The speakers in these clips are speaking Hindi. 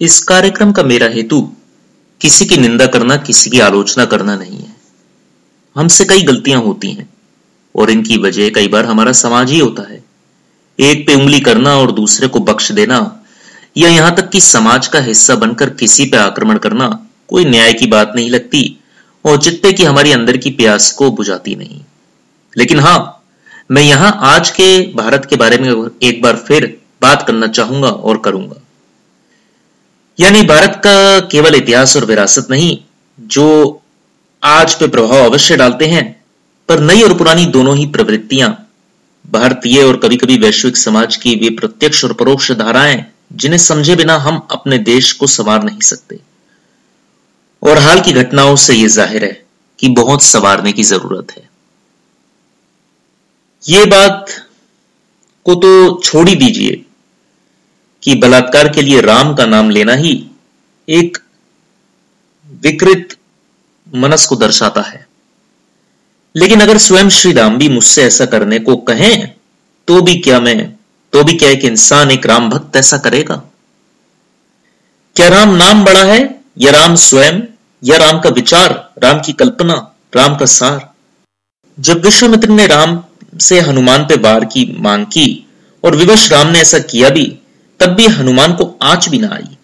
इस कार्यक्रम का मेरा हेतु किसी की निंदा करना, किसी की आलोचना करना नहीं है। हमसे कई गलतियाँ होती हैं और इनकी वजह कई बार हमारा समाज ही होता है। एक पे उंगली करना और दूसरे को बख्श देना या यहाँ तक कि समाज का हिस्सा बनकर किसी पे आक्रमण करना कोई न्याय की बात नहीं लगती और चित्ते की हमारी अंदर की प्यास को बुझाती नहीं। लेकिन हाँ, मैं यहाँ आज के भारत के बारे में एक बार फिर बात करना चाहूँगा और करूँगा। यानी भारत का केवल इतिहास और विरासत नहीं, जो आज पे प्रभाव अवश्य डालते हैं, पर नई और पुरानी दोनों ही प्रवृत्तियाँ, भारतीय और कभी कभी वैश्विक समाज की वे प्रत्यक्ष और परोक्ष धाराएँ, जिन्हें समझे बिना हम अपने देश को संवार नहीं सकते। और हाल की घटनाओं से यह ज़ाहिर है कि बहुत संवारने की ज़रूरत है। ये बात को तो छोड़ ही दीजिए। कि बलात्कार के लिए राम का नाम लेना ही एक विकृत मनस को दर्शाता है। लेकिन अगर स्वयं श्री राम भी मुझसे ऐसा करने को कहें तो भी क्या मैं तो भी क्या एक इंसान, एक राम भक्त ऐसा करेगा? क्या राम नाम बड़ा है, या राम स्वयं, या राम का विचार, राम की कल्पना, राम का सार? जब विश्वमित्र ने राम से हनुमान पे वार की मांग की, और विवश राम ने ऐसा किया भी तब भी हनुमान को आँच भी ना आई।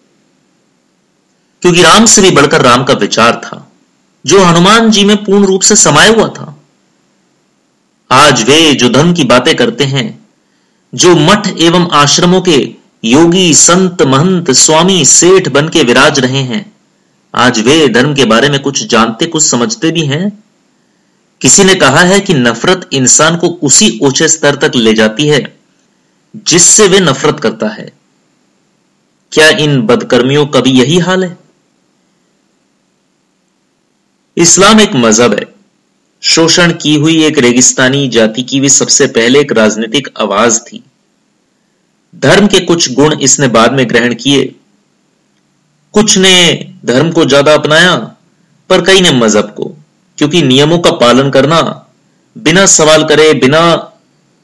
क्योंकि राम से भी बढ़कर राम का विचार था। जो हनुमान जी में पूर्ण रूप से समाया हुआ था। आज वे जो धर्म की बातें करते हैं, जो मठ एवं आश्रमों के योगी, संत, महंत, स्वामी, सेठ बन के विराज रहे हैं, आज वे धर्म के बारे में कुछ जानते, कुछ समझते भी हैं। किसी ने कहा है कि नफरत इंसान को उसी ऊँचे स्तर तक ले जाती है, जिससे वे नफरत करता है। क्या इन बदकर्मियों का भी यही हाल है? इस्लाम एक मज़हब है। शोषण की हुई एक रेगिस्तानी जाति की भी सबसे पहले एक राजनीतिक आवाज़ थी। धर्म के कुछ गुण इसने बाद में ग्रहण किए। कुछ ने धर्म को ज़्यादा अपनाया, पर कई ने मज़हब को, क्योंकि नियमों का पालन करना, बिना सवाल करे, बिना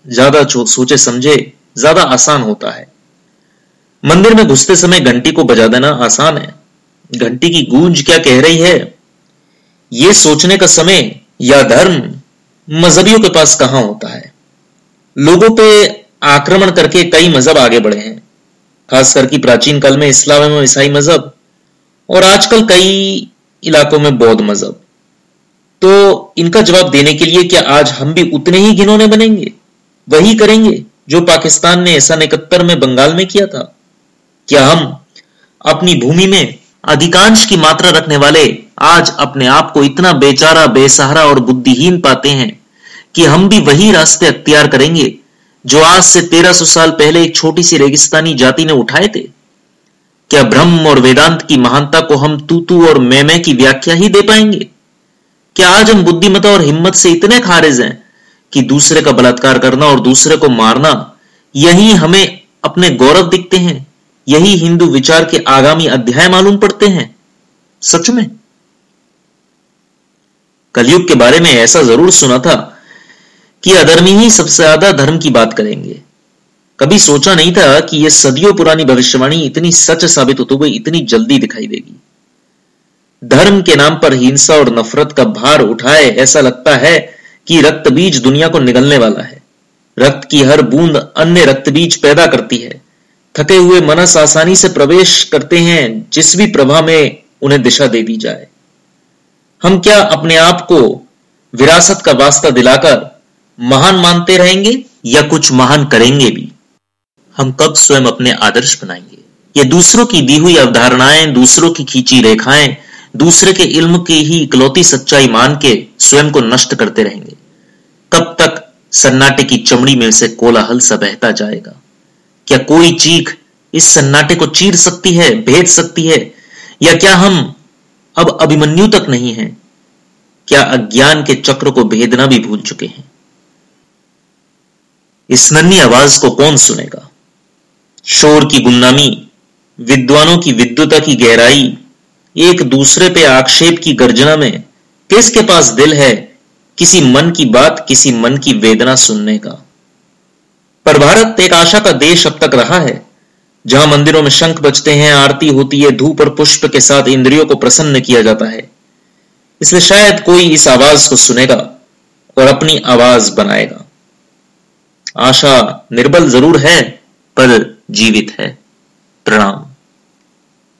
ज़्यादा सोचे समझे, ज़्यादा आसान होता है। मंदिर में घुसते समय घंटी को बजा देना आसान है। घंटी की गूंज क्या कह रही है? ये सोचने का समय या धर्म मजहबियों के पास कहाँ होता है? लोगों पे आक्रमण करके कई मज़हब आगे बढ़े हैं, खासकर की प्राचीन काल में इस्लाम एवं ईसाई मज़हब और आजकल कई इलाकों में बौद्ध मज़हब। तो इनका जवाब देने के लिए क्या आज हम भी उतने ही घिनौने बनेंगे? वही करेंगे जो पाकिस्तान ने सन इकहत्तर में बंगाल में किया था? क्या हम अपनी भूमि में अधिकांश की मात्रा रखने वाले आज अपने आप को इतना बेचारा, बेसहारा और बुद्धिहीन पाते हैं कि हम भी वही रास्ते अख्तियार करेंगे जो आज से 1300 साल पहले एक छोटी सी रेगिस्तानी जाति ने उठाए थे? क्या ब्रह्म और वेदांत की महानता को हम तू और मैं की व्याख्या ही दे पाएँगे? क्या आज हम बुद्धिमता और हिम्मत से इतने खारिज हैं कि दूसरे का बलात्कार करना और दूसरे को मारना, यही हमें अपने गौरव दिखते हैं? यही हिंदू विचार के आगामी अध्याय मालूम पड़ते हैं। सच में? कलयुग के बारे में ऐसा ज़रूर सुना था कि अधर्मी ही सबसे ज़्यादा धर्म की बात करेंगे। कभी सोचा नहीं था कि यह सदियों पुरानी भविष्यवाणी इतनी सच साबित होते हुए इतनी जल्दी दिखाई देगी। धर्म के नाम पर हिंसा और नफरत का भार उठाए ऐसा लगता है कि रक्त बीज दुनिया को निगलने वाला है। रक्त की हर बूंद अन्य रक्त बीज पैदा करती है। थके हुए मनस आसानी से प्रवेश करते हैं, जिस भी प्रभा में उन्हें दिशा दे दी जाए। हम क्या अपने आप को विरासत का वास्ता दिलाकर महान मानते रहेंगे या कुछ महान करेंगे भी? हम कब स्वयं अपने आदर्श बनाएँगे? या दूसरों की दी हुई अवधारणाएँ, दूसरों की खींची रेखाएँ, दूसरे के इल्म की ही इकलौती सच्चाई मान के स्वयं को नष्ट करते रहेंगे। कब तक सन्नाटे की चमड़ी में से कोलाहल सा बहता जाएगा? क्या कोई चीख इस सन्नाटे को चीर सकती है, भेद सकती है? या क्या हम अब अभिमन्यु तक नहीं है? क्या अज्ञान के चक्र को भेदना भी भूल चुके हैं? इस नन्ही आवाज़ को कौन सुनेगा? शोर की गुमनामी विद्वानों की विद्युता की गहराई, एक दूसरे पे आक्षेप की गर्जना में किसके पास दिल है, किसी मन की बात, किसी मन की वेदना सुनने का? पर भारत एक आशा का देश अब तक रहा है। जहाँ मंदिरों में शंख बजते हैं, आरती होती है, धूप और पुष्प के साथ इंद्रियों को प्रसन्न किया जाता है। इसलिए शायद कोई इस आवाज़ को सुनेगा और अपनी आवाज़ बनाएगा। आशा निर्बल ज़रूर है, पर जीवित है। प्रणाम।